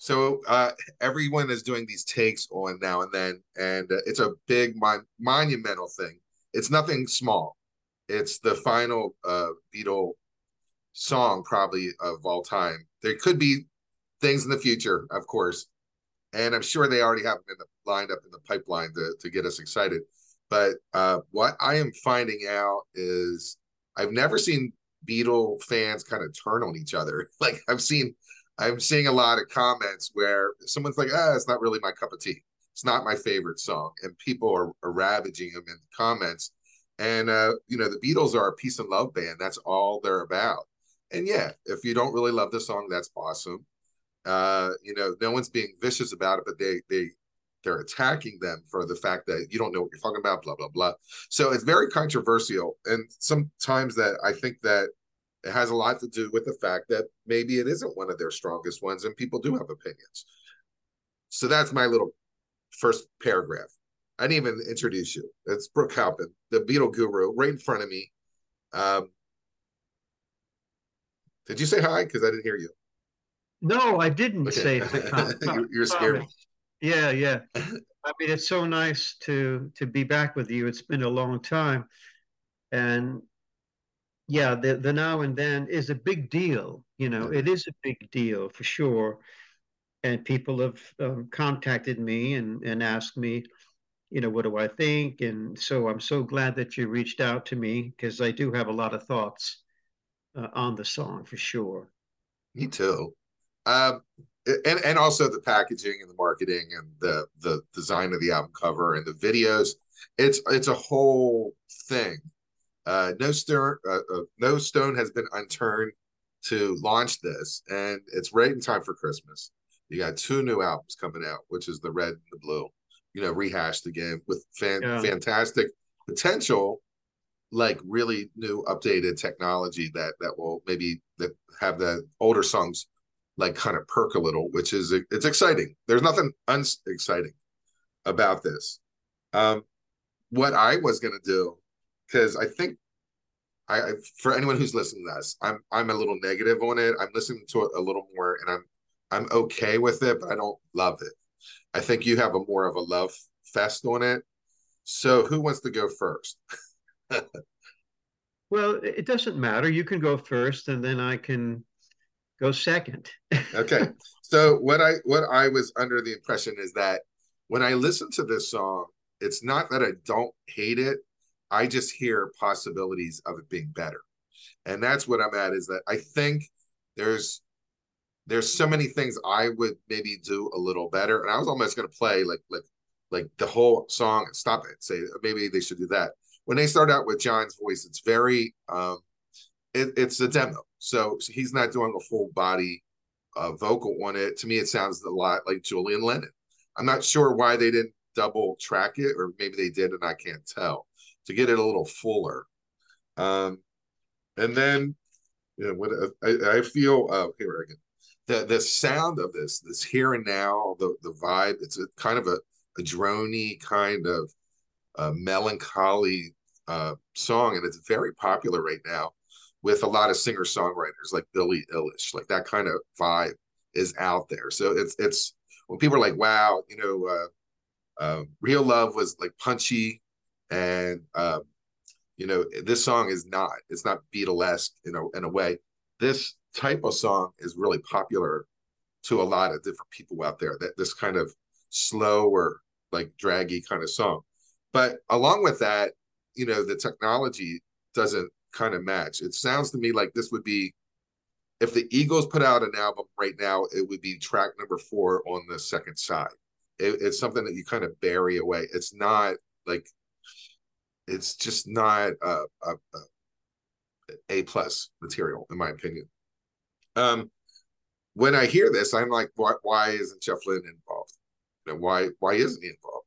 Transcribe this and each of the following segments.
So uh, everyone is doing these takes on now and then, and uh, it's a big mon- monumental thing. It's nothing small. It's the final uh, Beatle song, probably of all time. There could be things in the future, of course, and I'm sure they already have them in the, lined up in the pipeline to to get us excited. But uh, what I am finding out is I've never seen Beatle fans kind of turn on each other. Like I've seen, I'm seeing a lot of comments where someone's like, "Ah, it's not really my cup of tea. It's not my favorite song," and people are, are ravaging them in the comments. And uh, you know, the Beatles are a peace and love band. That's all they're about. And yeah, if you don't really love the song, that's awesome. Uh, you know, no one's being vicious about it, but they they they're attacking them for the fact that you don't know what you're talking about, blah blah blah. So it's very controversial, and sometimes that I think that it has a lot to do with the fact that maybe it isn't one of their strongest ones, and people do have opinions. So that's my little first paragraph. I didn't even introduce you. It's Brooke Halpin, the Beatle guru, right in front of me. Um, did you say hi? Because I didn't hear you. No, I didn't okay. say hi. you're, you're scared. Yeah, yeah. I mean, it's so nice to to be back with you. It's been a long time, and yeah, the the now and then is a big deal. You know, it is a big deal for sure. And people have um, contacted me and and asked me, you know, what do I think? And so I'm so glad that you reached out to me because I do have a lot of thoughts uh, on the song for sure. Me too. Um, and and also the packaging and the marketing and the the design of the album cover and the videos. It's it's a whole thing. Uh, no stone uh, uh, no stone has been unturned to launch this, and it's right in time for Christmas. You got two new albums coming out, which is the red and the blue. You know, rehashed again with fan, yeah. fantastic potential, like really new updated technology that that will maybe that have the older songs like kind of perk a little, which is it's exciting. There's nothing unexciting about this. Um, what I was gonna do, because I think I, for anyone who's listening to this, I'm I'm a little negative on it. I'm listening to it a little more, and I'm I'm okay with it, but I don't love it. I think you have a more of a love fest on it. So who wants to go first? well, it doesn't matter. You can go first, and then I can go second. okay. So what I what I was under the impression is that when I listen to this song, it's not that I don't hate it. I just hear possibilities of it being better. And that's what I'm at is that I think there's there's so many things I would maybe do a little better. And I was almost gonna play like like like the whole song and stop it, say maybe they should do that. When they start out with John's voice, it's very um it, it's a demo. So, so he's not doing a full body uh, vocal on it. To me, it sounds a lot like Julian Lennon. I'm not sure why they didn't double track it, or maybe they did and I can't tell to get it a little fuller. Um, and then, you know, what I, I feel uh, here again, the the sound of this, this here and now, the the vibe. It's a kind of a a drony kind of uh, melancholy uh, song, and it's very popular right now with a lot of singer songwriters like Billie Eilish. Like that kind of vibe is out there. So it's it's when people are like, "Wow, you know, uh, uh, Real Love was like punchy," and um, you know, this song is not. It's not Beatlesque in a in a way. This type of song is really popular to a lot of different people out there. That this kind of slow or like draggy kind of song. But along with that, you know, the technology doesn't kind of match. It sounds to me like this would be if the Eagles put out an album right now, it would be track number four on the second side. It, it's something that you kind of bury away. It's not like it's just not a, a, a, a plus material, in my opinion. Um, when I hear this, I'm like, why, why isn't Jeff Lynne involved? You know, why why isn't he involved?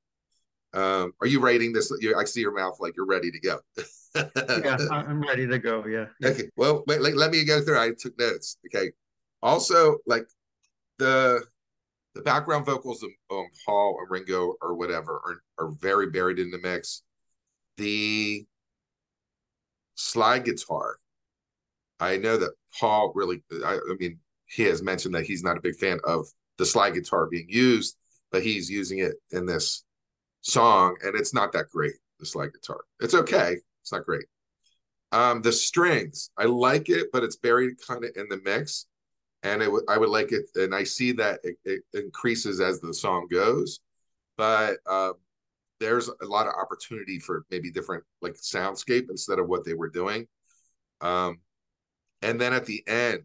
Um, are you writing this? You, I see your mouth like you're ready to go. yeah, I'm ready to go. Yeah. Okay. Well, wait, let, let me go through. I took notes. Okay. Also, like the the background vocals of um, Paul or Ringo or whatever are, are very buried in the mix. The slide guitar, I know that Paul really, I, I mean, he has mentioned that he's not a big fan of the slide guitar being used, but he's using it in this song, and it's not that great. The slide guitar, it's okay. It's not great. Um, the strings, I like it, but it's buried kind of in the mix, and it w- I would like it, and I see that it, it increases as the song goes, but uh, there's a lot of opportunity for maybe different like soundscape instead of what they were doing. Um, and then at the end,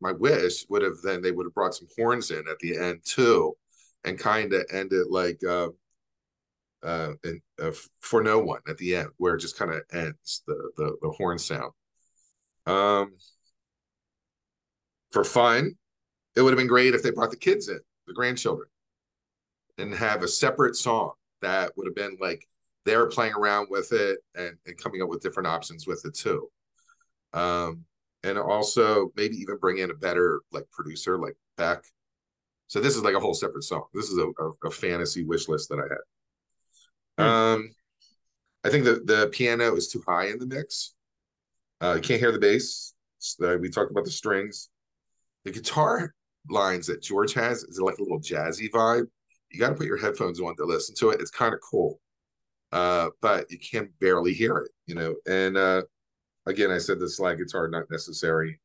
my wish would have then they would have brought some horns in at the end too, and kind of ended like uh, uh, and, uh, for no one at the end, where it just kind of ends the, the the horn sound. Um, for fun, it would have been great if they brought the kids in, the grandchildren, and have a separate song that would have been like they're playing around with it and, and coming up with different options with it too. Um, and also maybe even bring in a better like producer like Beck. So this is like a whole separate song. This is a, a, a fantasy wish list that I had. Hmm. Um, I think the the piano is too high in the mix. Uh, you can't hear the bass. So we talked about the strings. The guitar lines that George has is like a little jazzy vibe. You got to put your headphones on to listen to it. It's kind of cool, uh, but you can barely hear it, you know. And uh, again, I said the slide guitar not necessary.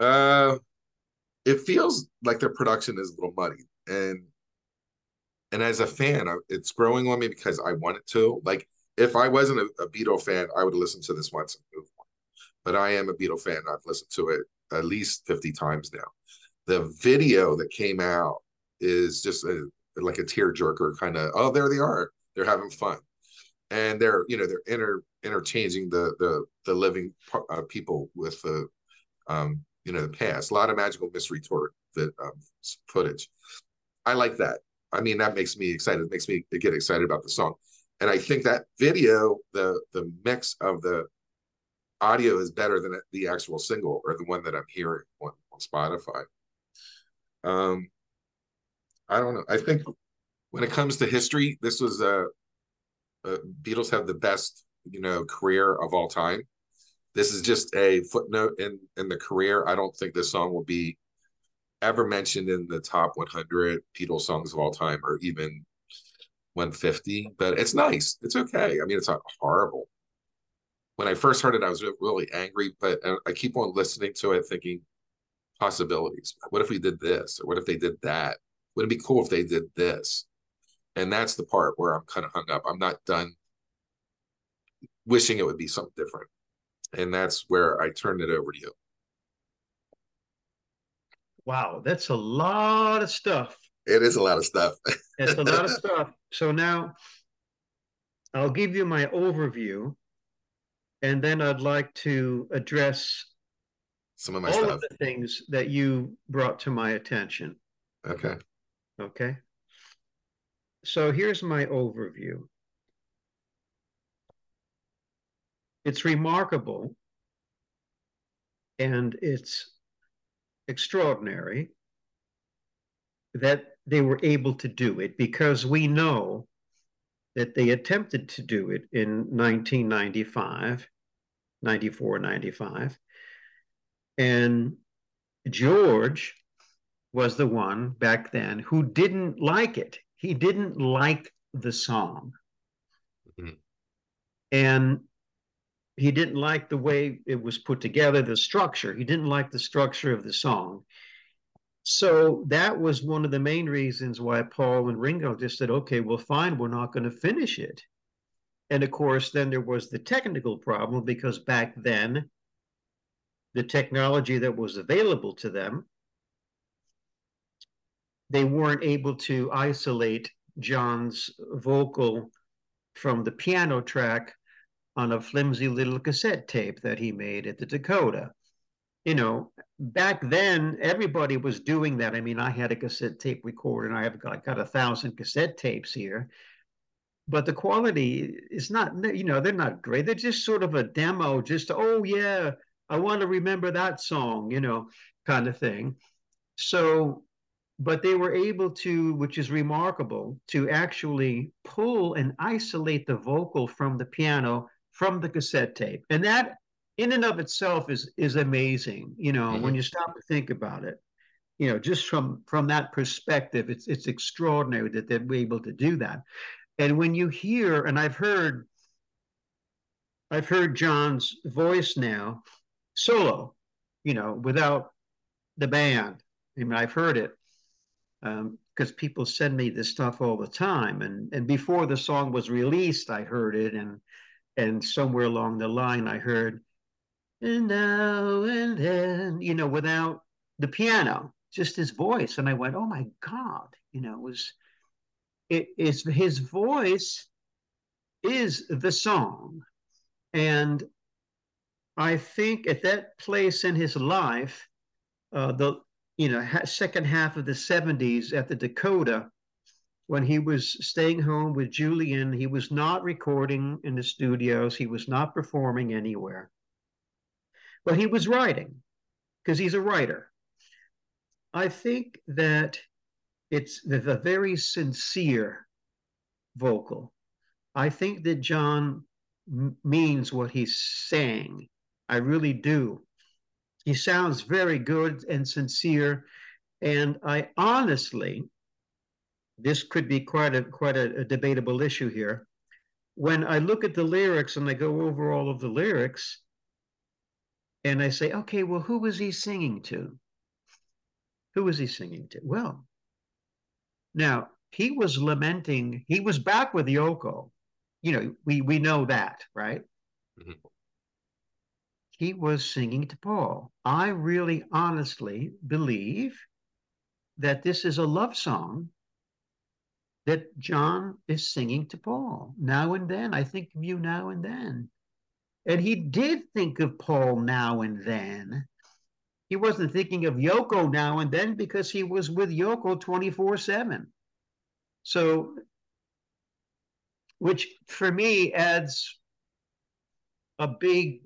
Uh, it feels like their production is a little muddy, and and as a fan, it's growing on me because I want it to. Like, if I wasn't a, a Beatle fan, I would listen to this once and move on. But I am a Beatle fan. I've listened to it at least 50 times now. The video that came out is just a, like a tearjerker kind of, oh, there they are. They're having fun. And they're, you know, they're inter, interchanging the the the living uh, people with the, um, you know, the past. A lot of magical mystery tour that um, footage. I like that. I mean, that makes me excited. It makes me get excited about the song. And I think that video, the the mix of the audio is better than the actual single or the one that I'm hearing on, on Spotify. Um, I don't know. I think when it comes to history, this was a, a Beatles have the best, you know, career of all time. This is just a footnote in in the career. I don't think this song will be ever mentioned in the top 100 Beatles songs of all time or even 150, but it's nice. It's okay. I mean, it's not horrible. When I first heard it, I was really angry, but uh, I keep on listening to it thinking possibilities. What if we did this? Or what if they did that? Would it be cool if they did this? And that's the part where I'm kind of hung up. I'm not done wishing it would be something different. And that's where I turned it over to you. Wow, that's a lot of stuff. It is a lot of stuff. it's a lot of stuff. So now I'll give you my overview, and then I'd like to address some of my all stuff. of the things that you brought to my attention. Okay. Okay. So here's my overview. It's remarkable and it's extraordinary that they were able to do it because we know that they attempted to do it in 1995, 94, 95. And George was the one back then who didn't like it. He didn't like the song. Mm-hmm. And he didn't like the way it was put together, the structure. He didn't like the structure of the song. So that was one of the main reasons why Paul and Ringo just said, okay, well, fine, we're not going to finish it. And of course, then there was the technical problem because back then, the technology that was available to them, they weren't able to isolate John's vocal from the piano track on a flimsy little cassette tape that he made at the Dakota. You know, back then everybody was doing that. I mean, I had a cassette tape recorder, and I have got, got a thousand cassette tapes here. But the quality is not, you know, they're not great. They're just sort of a demo, just, oh, yeah, I want to remember that song, you know, kind of thing. So, but they were able to, which is remarkable, to actually pull and isolate the vocal from the piano from the cassette tape. And that in and of itself is is amazing. You know, mm-hmm. when you stop to think about it, you know, just from from that perspective, it's it's extraordinary that they're able to do that. And when you hear, and I've heard, I've heard John's voice now, solo, you know, without the band. I mean, I've heard it because um, people send me this stuff all the time. And and before the song was released, I heard it, and and somewhere along the line, I heard, and now and then, you know, without the piano, just his voice, and I went, oh my God, you know, it was it is his voice is the song, and I think at that place in his life, uh, the you know, second half of the 70s at the Dakota, when he was staying home with Julian, he was not recording in the studios, he was not performing anywhere. But he was writing because he's a writer. I think that it's the, very sincere vocal. I think that John means what he's saying. I really do. He sounds very good and sincere. And I honestly, this could be quite a quite a, a debatable issue here. When I look at the lyrics and I go over all of the lyrics, and I say, okay, well, who was he singing to? Who was he singing to? Well, now he was lamenting, he was back with Yoko. You know, we we know that, right? Mm-hmm he was singing to Paul. I really honestly believe that this is a love song that John is singing to Paul. Now and then, I think of you now and then. And he did think of Paul now and then. He wasn't thinking of Yoko now and then because he was with Yoko 24 7. So, which for me adds a big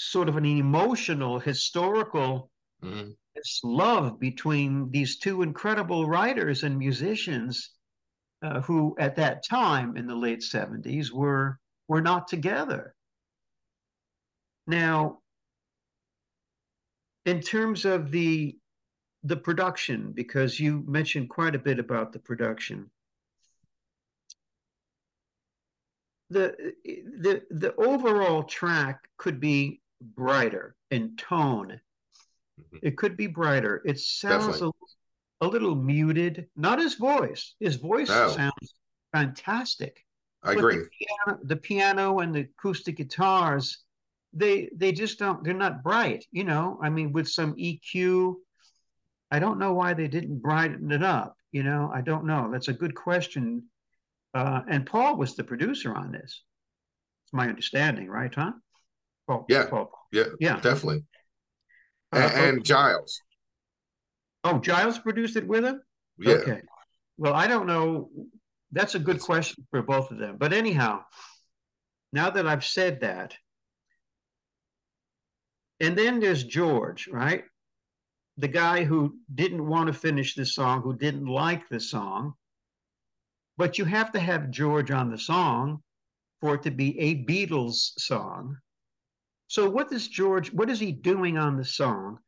sort of an emotional, historical mm-hmm. love between these two incredible writers and musicians uh, who, at that time in the late 70s, were, were not together. Now, in terms of the the production, because you mentioned quite a bit about the production. The, the the overall track could be brighter in tone. Mm-hmm. It could be brighter. It sounds a, a, little muted. Not his voice. His voice no. sounds fantastic. I but agree. The piano, the piano and the acoustic guitars, they they just don't. They're not bright. You know, I mean, with some EQ. I don't know why they didn't brighten it up. You know, I don't know. That's a good question. Uh, and Paul was the producer on this. It's my understanding, right, Tom? Paul, yeah, Paul. yeah, yeah, definitely. Uh, and, and, Giles. Oh, Giles produced it with him. Yeah. Okay. Well, I don't know. That's a good question for both of them. But anyhow, now that I've said that, and then there's George, right? The guy who didn't want to finish the song, who didn't like the song. But you have to have George on the song for it to be a Beatles song. So what is George, what is he doing on the song?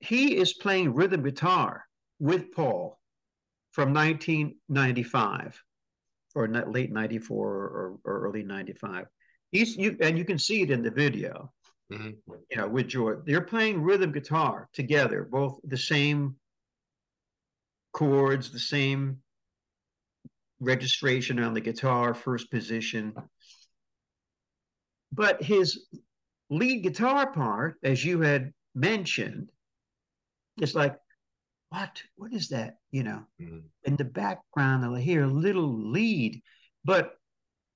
He is playing rhythm guitar with Paul from 1995 or late 94 or, or early 95. He's you and you can see it in the video. Mm-hmm. You know, with George, they're playing rhythm guitar together, both the same chords, the same registration on the guitar, first position. But his lead guitar part, as you had mentioned, is like, what? What is that? You know, mm-hmm. in the background, they'll hear a little lead. But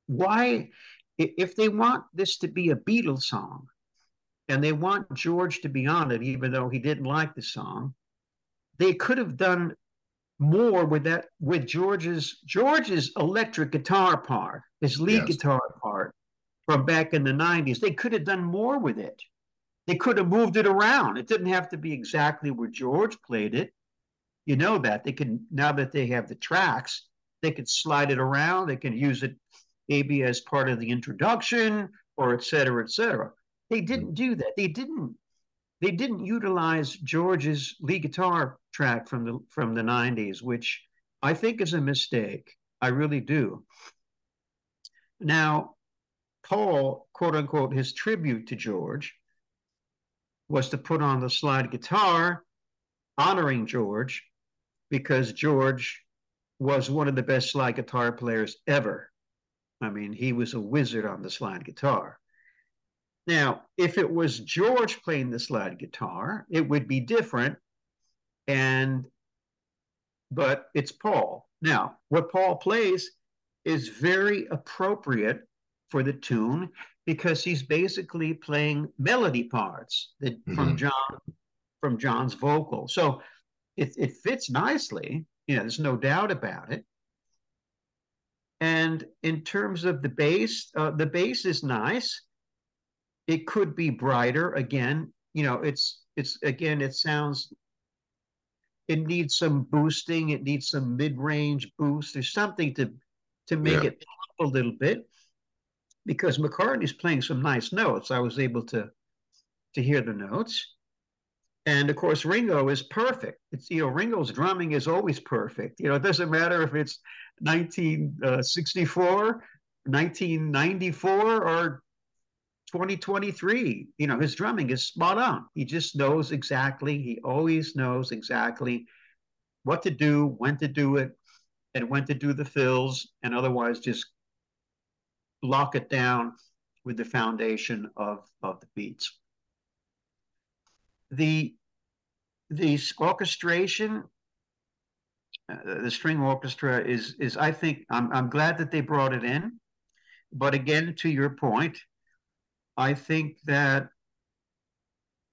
why, if they want this to be a Beatles song and they want George to be on it, even though he didn't like the song, they could have done more with that with George's George's electric guitar part, his lead yes. guitar part from back in the 90s. They could have done more with it. They could have moved it around. It didn't have to be exactly where George played it. You know that. They can, now that they have the tracks, they could slide it around. They can use it maybe as part of the introduction or et cetera, et cetera. They didn't mm-hmm. do that. They didn't. They didn't utilize George's lead guitar track from the from the '90s, which I think is a mistake. I really do. Now, Paul, quote unquote, his tribute to George was to put on the slide guitar, honoring George, because George was one of the best slide guitar players ever. I mean, he was a wizard on the slide guitar. Now, if it was George playing the slide guitar, it would be different. And, but it's Paul. Now, what Paul plays is very appropriate for the tune because he's basically playing melody parts that, mm-hmm. from John from John's vocal. So it, it fits nicely. You know, there's no doubt about it. And in terms of the bass, uh, the bass is nice. It could be brighter. Again, you know, it's it's again, it sounds. It needs some boosting. It needs some mid-range boost. or something to to make yeah. it pop a little bit because McCartney's playing some nice notes. I was able to to hear the notes. And of course, Ringo is perfect. It's you know, Ringo's drumming is always perfect. You know, it doesn't matter if it's 1964, uh, 1994, or 2023. You know, his drumming is spot on. He just knows exactly. He always knows exactly what to do, when to do it, and when to do the fills, and otherwise just lock it down with the foundation of, of the beats. The, the orchestration, uh, the string orchestra is, is I think, I'm, I'm glad that they brought it in. But again, to your point, I think that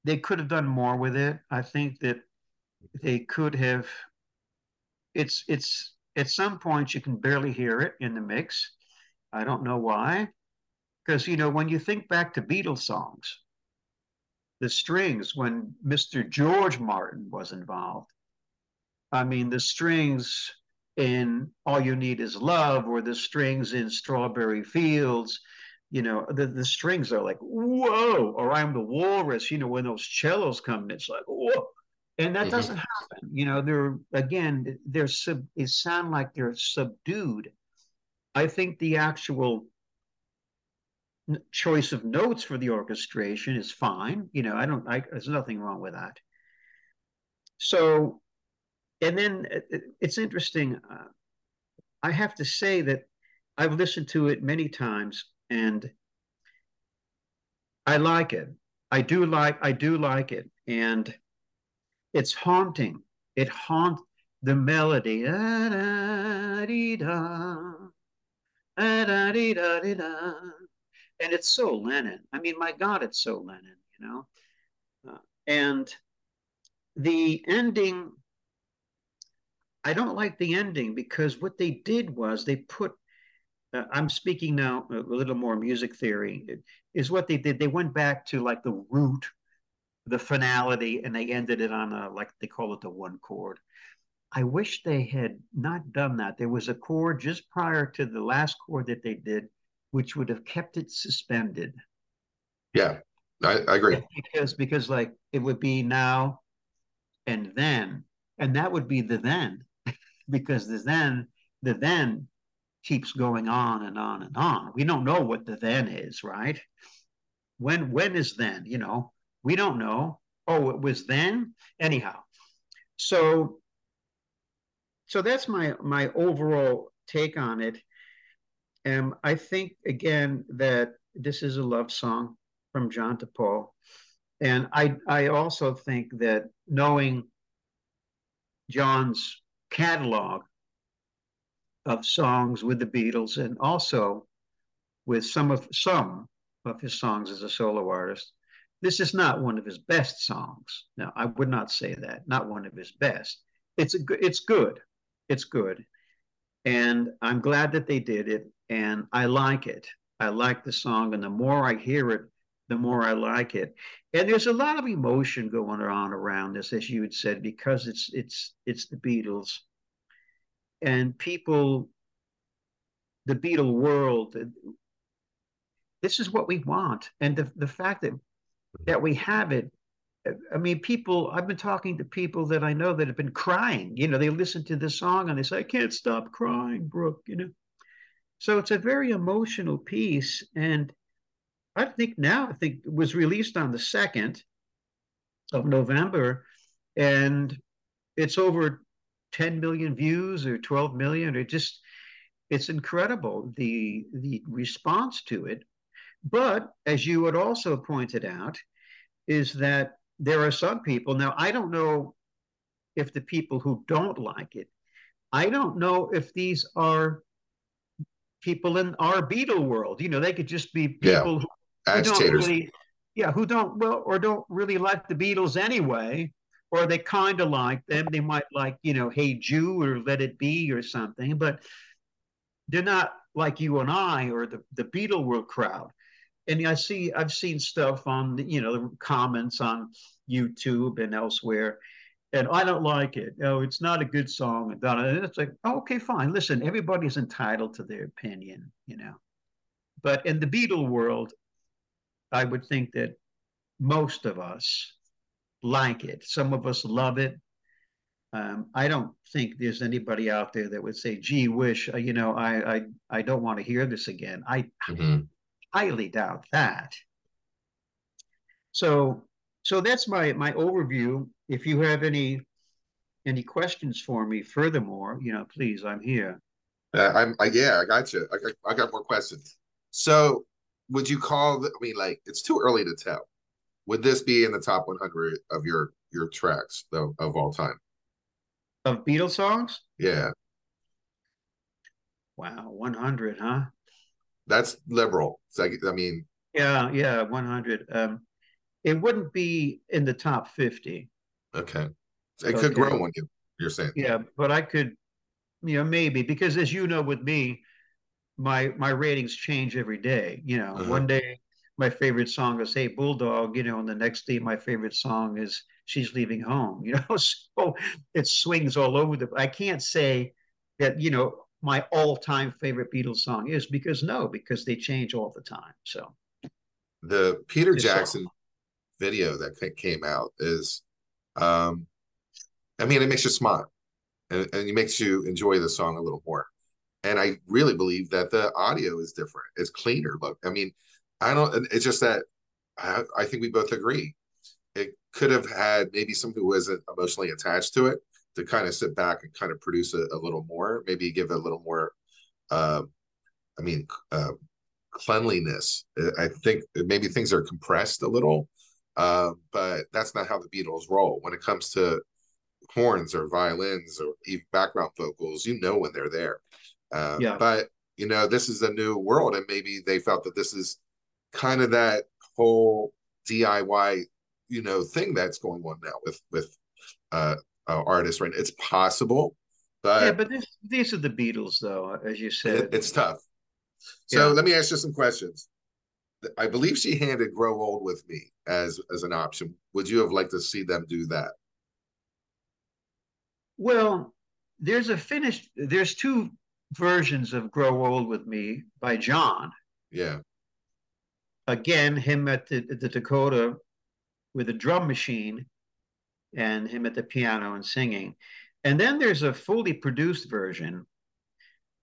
they could have done more with it. I think that they could have. It's it's at some points you can barely hear it in the mix. I don't know why. Because, you know, when you think back to Beatles songs, the strings, when Mr. George Martin was involved, I mean, the strings in All You Need Is Love or the strings in Strawberry Fields, you know, the, the strings are like, whoa, or I'm the walrus, you know, when those cellos come in, it's like, whoa. And that mm-hmm. doesn't happen. You know, they're, again, they're sub, it sound like they're subdued I think the actual choice of notes for the orchestration is fine. You know, I don't, I, there's nothing wrong with that. So, and then it's interesting. Uh, I have to say that I've listened to it many times and I like it. I do like, I do like it. And it's haunting. It haunts the melody. Da, da, dee, da and it's so Lennon. I mean, my God, it's so Lennon, you know? Uh, and the ending, I don't like the ending because what they did was they put, uh, I'm speaking now a little more music theory, is what they did. They went back to like the root, the finality, and they ended it on a, like they call it the one chord. I wish they had not done that. There was a chord just prior to the last chord that they did, which would have kept it suspended. Yeah, I, I agree. Because because like it would be now and then, and that would be the then, because the then the then keeps going on and on and on. We don't know what the then is, right? When when is then? You know, we don't know. Oh, it was then. Anyhow, so so that's my my overall take on it. And I think again that this is a love song from John to Paul. And I I also think that knowing John's catalog of songs with the Beatles and also with some of some of his songs as a solo artist. This is not one of his best songs. Now, I would not say that. Not one of his best. It's a. It's good it's good. And I'm glad that they did it. And I like it. I like the song. And the more I hear it, the more I like it. And there's a lot of emotion going on around this, as you had said, because it's it's it's the Beatles. And people, the Beatle world, this is what we want. And the, the fact that that we have it, I mean, people, I've been talking to people that I know that have been crying. You know, they listen to this song and they say, I can't stop crying, Brooke, you know. So it's a very emotional piece. And I think now, I think it was released on the 2nd of November, and it's over 10 million views or 12 million. or just, it's incredible the the response to it. But as you had also pointed out, is that there are some people now. I don't know if the people who don't like it. I don't know if these are people in our Beatle world. You know, they could just be people yeah. who, who don't really, yeah, who don't well or don't really like the Beatles anyway, or they kind of like them. They might like, you know, Hey Jude or Let It Be or something, but they're not like you and I or the, the Beatle world crowd. And I see, I've seen stuff on, you know, the comments on YouTube and elsewhere, and I don't like it. Oh, it's not a good song. And it's like, oh, okay, fine. Listen, everybody's entitled to their opinion, you know. But in the Beatle world, I would think that most of us like it. Some of us love it. Um, I don't think there's anybody out there that would say, "Gee, wish," uh, you know, I I I don't want to hear this again. I mm-hmm. Highly doubt that. So so that's my my overview. If you have any any questions for me, furthermore, you know, please, I'm here. Uh, I'm I, yeah, I got you. I got, I got more questions. So, would you call? The, I mean, like, it's too early to tell. Would this be in the top 100 of your your tracks though of all time? Of Beatles songs? Yeah. Wow, 100, huh? That's liberal. It's like, I mean. Yeah, yeah, 100. Um, it wouldn't be in the top 50. Okay. It okay. could grow when you, you're saying. Yeah, but I could, you know, maybe because as you know, with me, my my ratings change every day. You know, uh-huh. one day my favorite song is "Hey Bulldog," you know, and the next day my favorite song is she's leaving home, you know. So it swings all over the. I can't say that you know my all-time favorite Beatles song is because no, because they change all the time. So the Peter Jackson video that came out is, um, I mean, it makes you smile, and, and it makes you enjoy the song a little more. And I really believe that the audio is different. It's cleaner. Look, I mean, I don't. It's just that I, I think we both agree it could have had maybe someone who wasn't emotionally attached to it to kind of sit back and kind of produce a, a little more, maybe give a little more, uh, I mean, uh, cleanliness. I think maybe things are compressed a little, uh, but that's not how the Beatles roll. When it comes to horns or violins or even background vocals, you know when they're there. Uh, yeah. But you know, this is a new world, and maybe they felt that this is kind of that whole DIY you know thing that's going on now with with uh, uh artists right? It's possible but yeah but this, these are the beatles though as you said. It, it's tough. So yeah. let me ask you some questions. I believe she handed grow old with me as as an option. Would you have liked to see them do that? Well there's a finished there's two versions of grow old with me by john. Yeah. Again him at the, the dakota with a drum machine and him at the piano and singing. And then there's a fully produced version,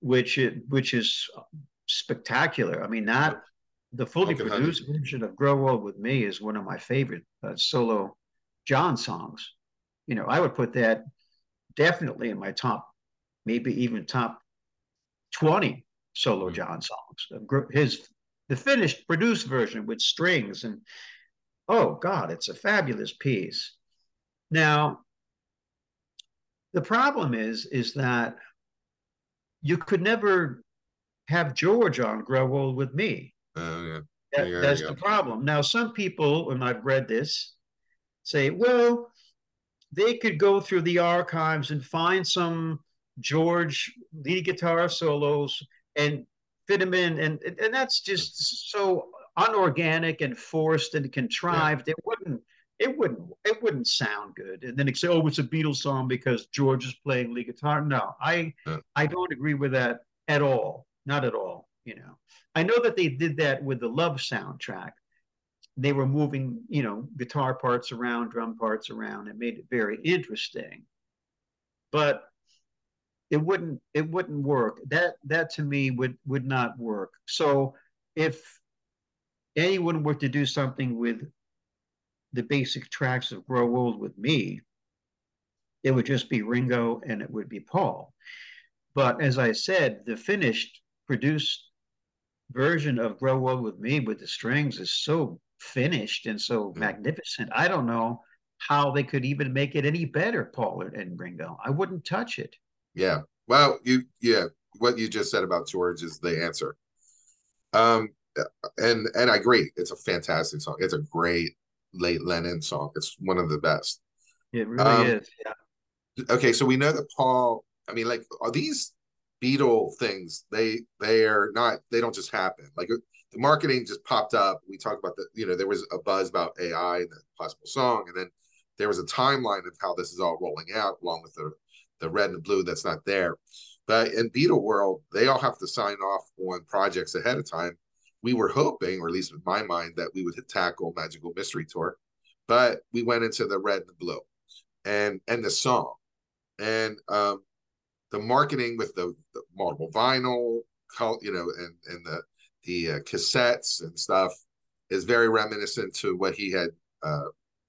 which it, which is spectacular. I mean, not the fully produced version of "Grow Old with Me" is one of my favorite uh, solo John songs. You know, I would put that definitely in my top, maybe even top twenty solo mm-hmm. John songs. His the finished produced version with strings and oh God, it's a fabulous piece. Now, the problem is, is that you could never have George on Grow Old with Me. Oh, yeah. That, yeah that's the problem. Now, some people, and I've read this, say, well, they could go through the archives and find some George lead guitar solos and fit them in. And, and that's just so unorganic and forced and contrived. Yeah. It wouldn't it wouldn't it wouldn't sound good. And then they say, oh, it's a Beatles song because George is playing lead guitar. No, I yeah. I don't agree with that at all. Not at all. you know. I know that they did that with the Love soundtrack. They were moving, you know, guitar parts around, drum parts around. It made it very interesting. But it wouldn't it wouldn't work. That that to me would would not work. So if anyone were to do something with the basic tracks of Grow Old with Me, it would just be Ringo and it would be Paul. But as I said, the finished produced version of Grow Old with Me with the strings is so finished and so mm. magnificent. I don't know how they could even make it any better, Paul and Ringo. I wouldn't touch it. Yeah. Well, you yeah, what you just said about George is the answer. Um and and I agree. It's a fantastic song. It's a great late Lennon song. It's one of the best. It really um, is. Yeah. Okay, so we know that Paul. I mean, like are these Beatle things? They they are not. They don't just happen. Like the marketing just popped up. We talked about the. You know, there was a buzz about AI and the possible song, and then there was a timeline of how this is all rolling out, along with the the red and blue that's not there. But in Beatle world, they all have to sign off on projects ahead of time we were hoping, or at least in my mind, that we would tackle Magical Mystery Tour, but we went into the red and the blue, and and the song, and um, the marketing with the, the multiple vinyl, you know, and and the the uh, cassettes and stuff is very reminiscent to what he had uh,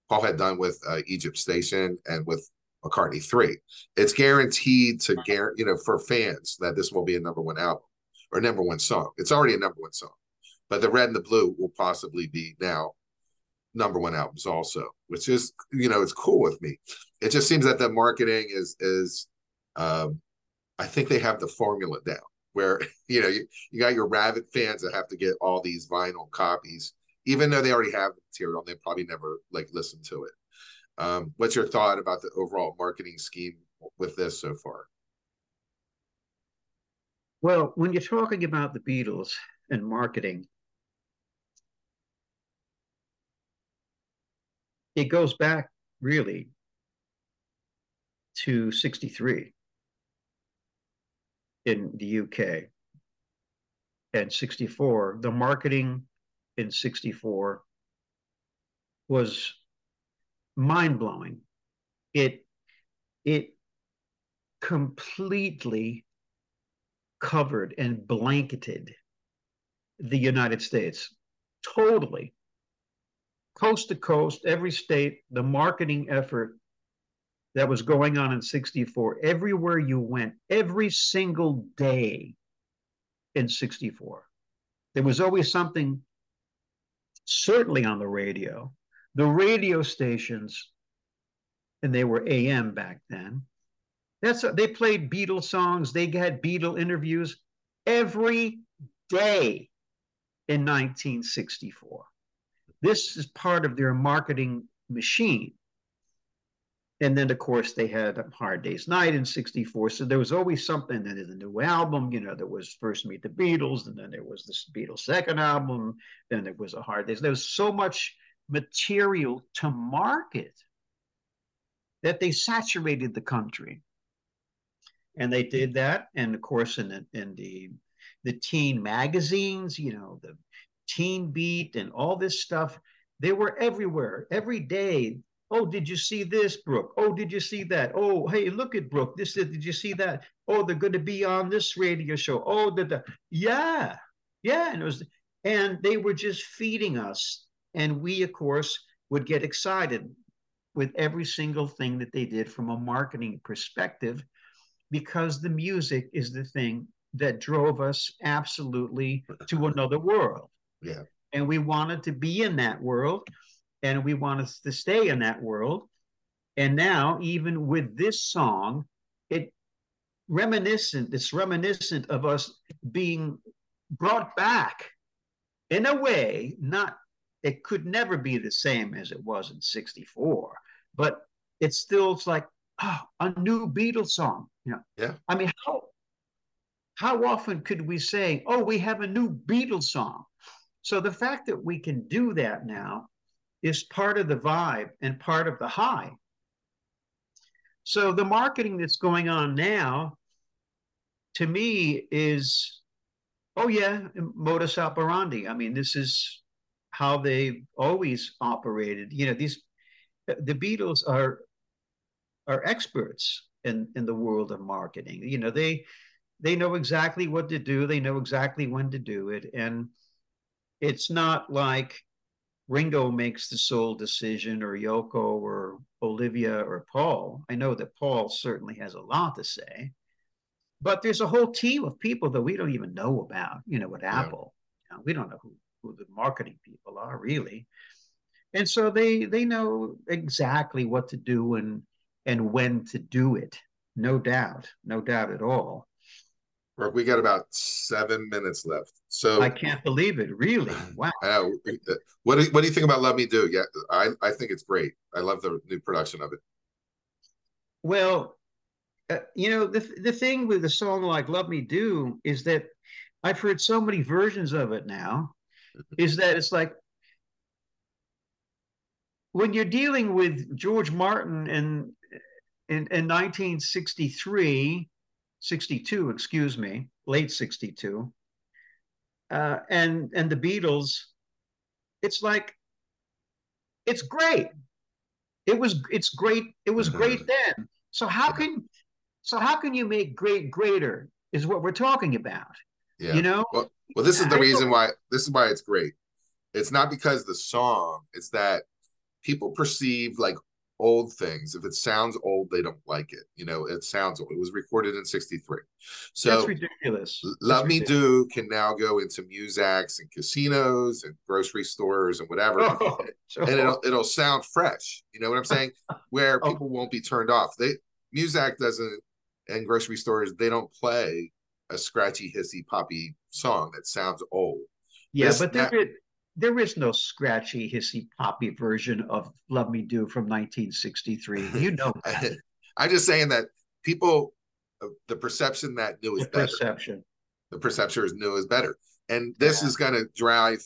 Paul had done with uh, Egypt Station and with McCartney Three. It's guaranteed to guarantee, you know, for fans that this will be a number one album or number one song. It's already a number one song but the red and the blue will possibly be now number one albums also, which is you know it's cool with me. It just seems that the marketing is is um, I think they have the formula down where you know you, you got your rabid fans that have to get all these vinyl copies, even though they already have the material, they probably never like listen to it. Um, what's your thought about the overall marketing scheme with this so far? Well, when you're talking about the Beatles and marketing, it goes back really to 63 in the UK and 64. The marketing in 64 was mind blowing. It it completely covered and blanketed the United States totally coast to coast, every state, the marketing effort that was going on in 64, everywhere you went, every single day in 64. There was always something, certainly on the radio. The radio stations, and they were AM back then, that's they played Beatles songs, they had Beatle interviews every day in 1964. This is part of their marketing machine. And then, of course, they had Hard Day's Night in 64. So there was always something. Then a new album. You know, there was First Meet the Beatles, and then there was this Beatles second album. Then there was a Hard Day's. There was so much material to market that they saturated the country. And they did that. And of course, in the, in the, the teen magazines, you know, the Teen Beat and all this stuff. They were everywhere, every day. Oh, did you see this, Brooke? Oh, did you see that? Oh, hey, look at Brooke. This did you see that? Oh, they're going to be on this radio show. Oh, the, the yeah, yeah, and it was, and they were just feeding us, and we, of course, would get excited with every single thing that they did from a marketing perspective, because the music is the thing that drove us absolutely to another world. Yeah. And we wanted to be in that world and we wanted to stay in that world. And now, even with this song, it reminiscent, it's reminiscent of us being brought back in a way, not it could never be the same as it was in 64, but it still it's like oh, a new Beatles song. You know, yeah. I mean, how how often could we say, "Oh, we have a new Beatles song"? So the fact that we can do that now is part of the vibe and part of the high. So the marketing that's going on now, to me, is Oh yeah, modus operandi. I mean, this is how they've always operated. You know, these the Beatles are are experts in in the world of marketing. You know, they they know exactly what to do. They know exactly when to do it, and it's not like Ringo makes the sole decision or Yoko or Olivia or Paul. I know that Paul certainly has a lot to say, but there's a whole team of people that we don't even know about, you know, at yeah. Apple. You know, we don't know who, who the marketing people are really. And so they they know exactly what to do and and when to do it. No doubt, no doubt at all. Mark, we got about seven minutes left. So I can't believe it. Really? Wow. Know. What do, what do you think about Love Me Do? Yeah, I, I think it's great. I love the new production of it. Well, uh, you know, the, the thing with a song like Love Me Do is that I've heard so many versions of it now, mm-hmm. is that it's like when you're dealing with George Martin in, in, in 1963, 62, excuse me, late 62, uh, and, and the Beatles, it's like, it's great. It was, it's great. It was mm-hmm. great then. So how can, so how can you make great greater is what we're talking about. Yeah. You know? Well, well this is the I reason why this is why it's great. It's not because the song, it's that people perceive like old things. If it sounds old, they don't like it. You know, it sounds old. It was recorded in 63. So that's ridiculous. Love that's Me. Do can now go into Muzaks and casinos and grocery stores and whatever. Oh, and it'll it'll sound fresh. You know what I'm saying? Where oh. people won't be turned off. They Muzak doesn't and grocery stores, they don't play a scratchy, hissy, poppy song that sounds old. Yeah, this, but that, there is no scratchy, hissy, poppy version of Love Me Do from 1963. You know that. I'm just saying that people, uh, the perception that new is the better. Perception. The perception is new is better. And this yeah. is going to drive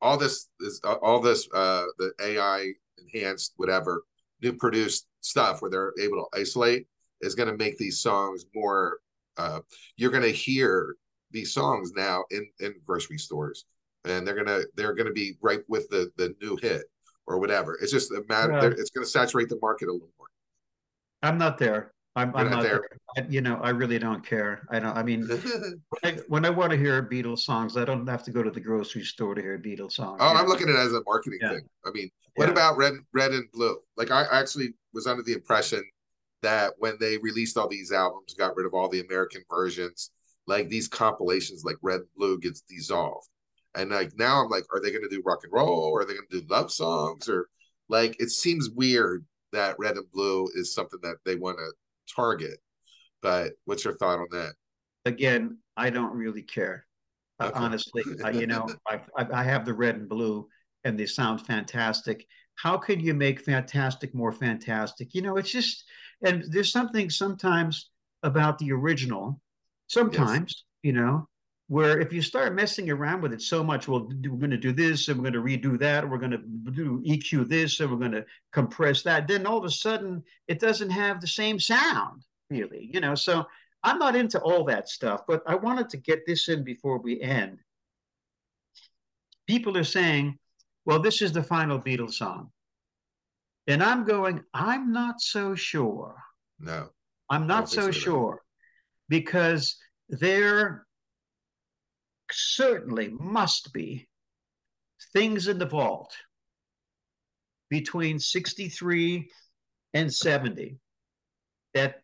all this, is uh, all this, uh, the AI enhanced, whatever, new produced stuff where they're able to isolate is going to make these songs more uh, you're going to hear these songs now in in grocery stores and they're going to they're to be right with the the new hit or whatever it's just a matter yeah. it's going to saturate the market a little more i'm not there i'm, I'm not, there, there. I, you know i really don't care i don't i mean when, I, when, I, want to hear beatles songs i don't have to go to the grocery store to hear beatles songs oh i'm looking at it as a marketing yeah. thing i mean what yeah. about red red and blue like i actually was under the impression that when they released all these albums, got rid of all the American versions, like these compilations like Red and Blue gets dissolved. And like now I'm like, are they gonna do rock and roll or are they gonna do love songs? Or like it seems weird that Red and Blue is something that they want to target. But what's your thought on that? Again, I don't really care. Uh, okay. Uh, honestly, I, you know, I, I have the red and blue and they sound fantastic. How can you make fantastic more fantastic? You know, it's just and there's something sometimes about the original, sometimes, yes. you know, where if you start messing around with it so much, well, we're going to do this and we're going to redo that, we're going to do EQ this and we're going to compress that, then all of a sudden it doesn't have the same sound, really, you know. So I'm not into all that stuff, but I wanted to get this in before we end. People are saying, well, this is the final Beatles song. And I'm going, I'm not so sure. No. I'm not so, sure because there certainly must be things in the vault between 63 and 70 that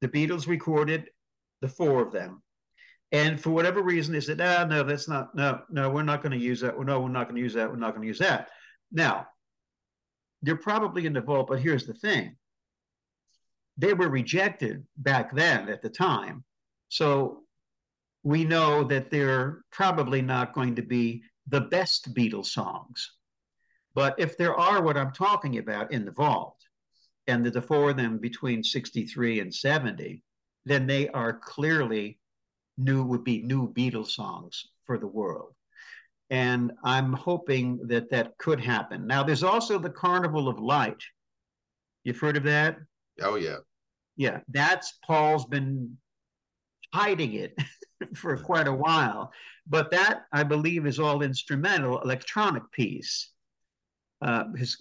the Beatles recorded, the four of them. And for whatever reason, they said, ah, no, that's not, no, no, we're not going to use that. No, we're not going to use that. We're not going to use that. Now, they're probably in the vault, but here's the thing. They were rejected back then at the time. So we know that they're probably not going to be the best Beatles songs. But if there are what I'm talking about in the vault, and the four of them between 63 and 70, then they are clearly new, would be new Beatles songs for the world. And I'm hoping that that could happen. Now, there's also the Carnival of Light. You've heard of that? Oh, yeah. Yeah, that's Paul's been hiding it for quite a while. But that, I believe, is all instrumental, electronic piece. Uh, his,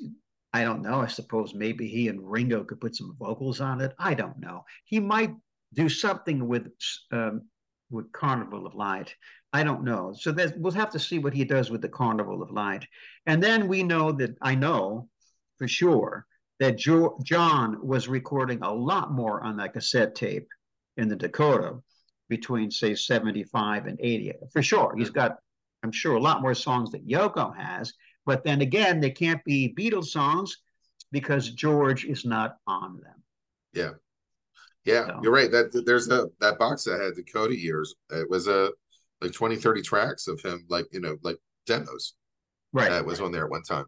I don't know. I suppose maybe he and Ringo could put some vocals on it. I don't know. He might do something with um, with Carnival of Light. I don't know. So that we'll have to see what he does with the Carnival of Light. And then we know that I know for sure that jo- John was recording a lot more on that cassette tape in the Dakota between say 75 and 80 for sure. He's got i'm sure a lot more songs that yoko has but then again they can't be beatles songs because george is not on them. Yeah. Yeah so. you're right. That there's a that box that had the cody years it was a like 20 30 tracks of him like you know like demos right that was on there at one time.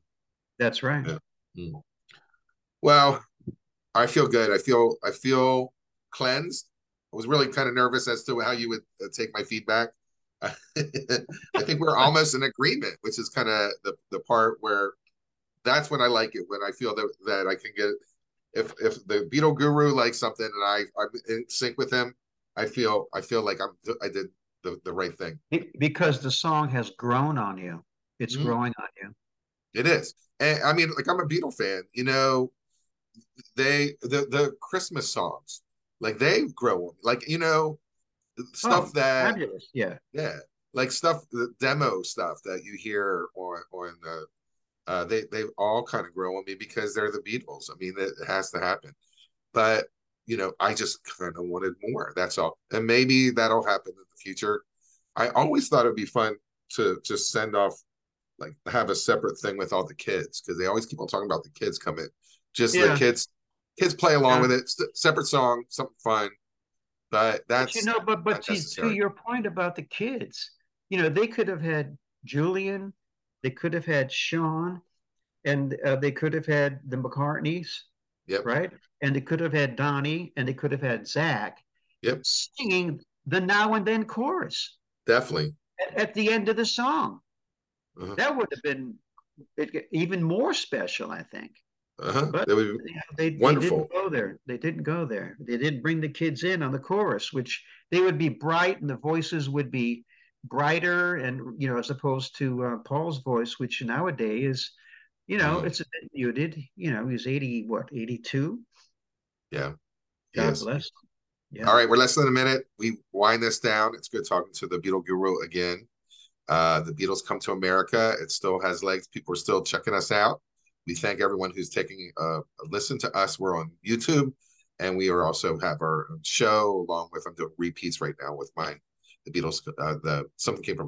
That's right. Yeah. mm. well i feel good. I feel i feel cleansed I was really kind of nervous as to how you would uh, take my feedback. I think we're almost in agreement, which is kind of the, the part where that's when I like it when I feel that that I can get if if the Beatle guru likes something and I I'm in sync with him, I feel I feel like I'm I did the, the right thing because the song has grown on you. It's mm-hmm. growing on you. It is, and I mean, like I'm a Beatle fan. You know, they the the Christmas songs like they grow like you know stuff oh, that fabulous. yeah yeah like stuff the demo stuff that you hear on on the uh they they all kind of grow on me because they're the Beatles. I mean it has to happen. But you know, I just kind of wanted more. That's all. And maybe that'll happen in the future. I always thought it'd be fun to just send off like have a separate thing with all the kids because they always keep on talking about the kids coming. Just yeah. the kids kids play along yeah. with it. separate song, something fun. But that's but you know, but but to, to your point about the kids, you know, they could have had Julian, they could have had Sean, and uh, they could have had the McCartneys. Yep. Right. And they could have had Dhani, and they could have had Zak. Yep. Singing the now and then chorus. Definitely. At, at the end of the song. Uh-huh. That would have been even more special, I think. Uh-huh. But that would be they, wonderful. They didn't go there. They didn't go there. They didn't bring the kids in on the chorus, which they would be bright and the voices would be brighter, and you know, as opposed to uh, Paul's voice, which nowadays is, you know, mm. it's a bit muted. You know, he's eighty, what, eighty-two? Yeah. God yes. bless. Yeah. All right, we're less than a minute. We wind this down. It's good talking to the Beatle Guru again. Uh, the Beatles come to America. It still has legs. People are still checking us out. We thank everyone who's taking a, a listen to us. We're on YouTube, and we are also have our show along with I'm doing repeats right now with mine. The Beatles, uh, the something came from